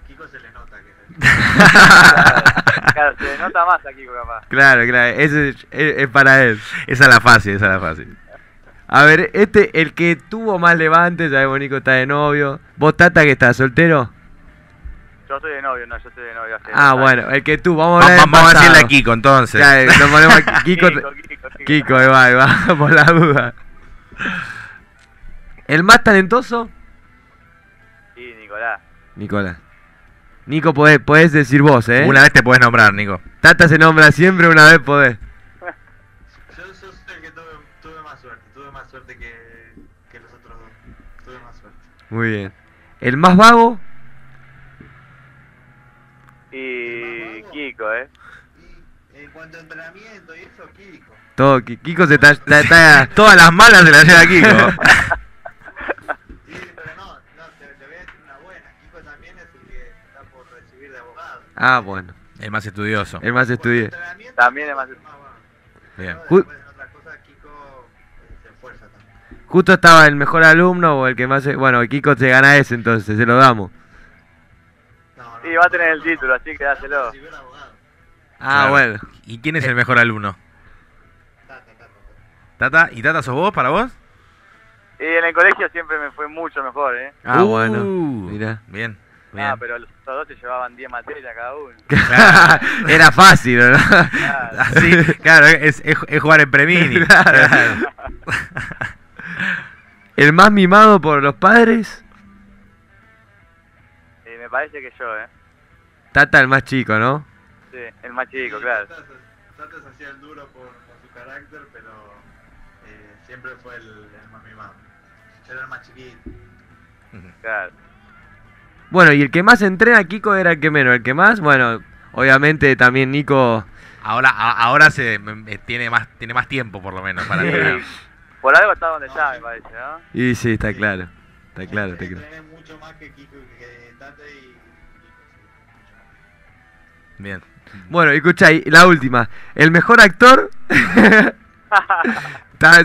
Kiko se le nota que es el- Claro, se nota más a Kiko capaz. Claro, claro, ese es, es- es para él. Esa es la fácil, esa es la fácil. A ver, este, el que tuvo más levante, sabemos Nico está de novio. ¿Vos, Tata, que estás soltero? Yo soy de novio, no, yo soy de novio hace Ah, bueno, el que tú, vamos a Va- hablar va- del vamos a decirle a Kiko entonces. Claro, lo ponemos a Kiko. Kiko, Kiko, Kiko. Kiko, ahí va, ahí va, por la duda. ¿El más talentoso? Sí, Nicolás. Nicolás. Nico, podés, podés decir vos, ¿eh? Una vez te puedes nombrar, Nico. Tata se nombra siempre, una vez podés. Yo, yo soy el que tuve, tuve más suerte. Tuve más suerte que, que los otros dos. Tuve más suerte. Muy bien. ¿El más vago? Y Kiko, ¿eh? Y en cuanto a entrenamiento y eso, Kiko. Todo, Ki- Kiko se está... está- está- Todas las malas se las lleva Kiko. Sí, pero no, no te, te voy a decir una buena. Kiko también es el que está por recibir de abogado. Ah, bueno. El más estudioso. El más entrenamiento, También es más- el vago. Bien. Ju- eh, se esfuerza también. Justo estaba el mejor alumno o el que más... Bueno, Kiko se gana ese, entonces se lo damos. Sí, va a tener el título, así que dáselo. Ah, Claro. bueno. ¿Y quién es el mejor alumno? Tata, tata. ¿Y Tata sos vos para vos? Y en el colegio siempre me fue mucho mejor, ¿eh? Ah, Uh, bueno. Mirá. Bien, bien. Ah, pero los dos se llevaban 10 materias cada uno. Era fácil, ¿no? Claro. Así, claro, es, es- es jugar en Premini. Claro. ¿El más mimado por los padres? Y me parece que yo, ¿eh? Tata, el más chico, ¿no? Sí, el más chico, Sí, claro. Tata, se- Tata se hacía el duro por, por su carácter, pero eh, siempre fue el, el más mimado. Yo era el más chiquito. Claro. Bueno, y el que más entrena, Kiko, era el que menos. El que más, bueno, obviamente también Nico. Ahora, a- ahora se eh, tiene más, tiene más tiempo por lo menos para entrenar. Y por algo está donde está, me parece, ¿no? Y sí, está claro. Está claro, está claro. Mucho más que Kiko y que Tata y Bien. Bueno, y escuchá, y la última. El mejor actor.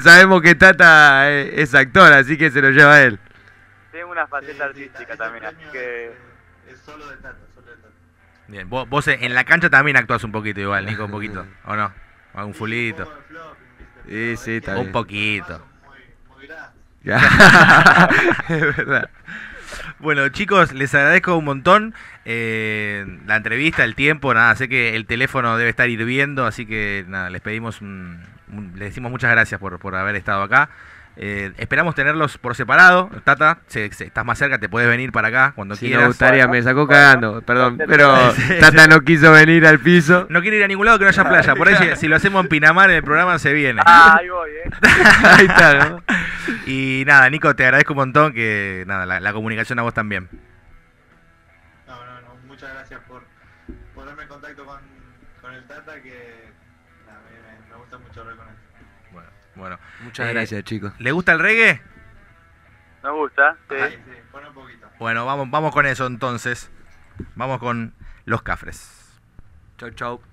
Sabemos que Tata es actor, así que se lo lleva él. Tengo una faceta artística también, así que... Es, solo de Tata, solo de Tata. Bien. Vos, vos en la cancha también actuás un poquito igual, Nico, un poquito. ¿O no? ¿O un fulito? Sí, sí, bien. Un poquito. son Muy, muy grandes. es verdad. Bueno, chicos, les agradezco un montón eh, la entrevista, el tiempo, nada, sé que el teléfono debe estar hirviendo, así que nada, les pedimos, les decimos muchas gracias por, por haber estado acá. Eh, esperamos tenerlos por separado. Tata, si, si estás más cerca, te puedes venir para acá cuando Si me quieras. gustaría, me sacó Bueno, cagando, perdón, pero Tata no quiso venir al piso. No quiere ir a ningún lado que no haya playa, por ahí si, si lo hacemos en Pinamar en el programa se viene. Ah, ahí voy, ¿eh? Ahí está, ¿no? Y nada, Nico, te agradezco un montón que nada, la, la comunicación a vos también. Bueno, bueno. Muchas Eh, gracias, chicos. ¿Le gusta el reggae? Me gusta, sí. Un poquito. Bueno, vamos, vamos con eso entonces. Vamos con los cafres. Chau, chau.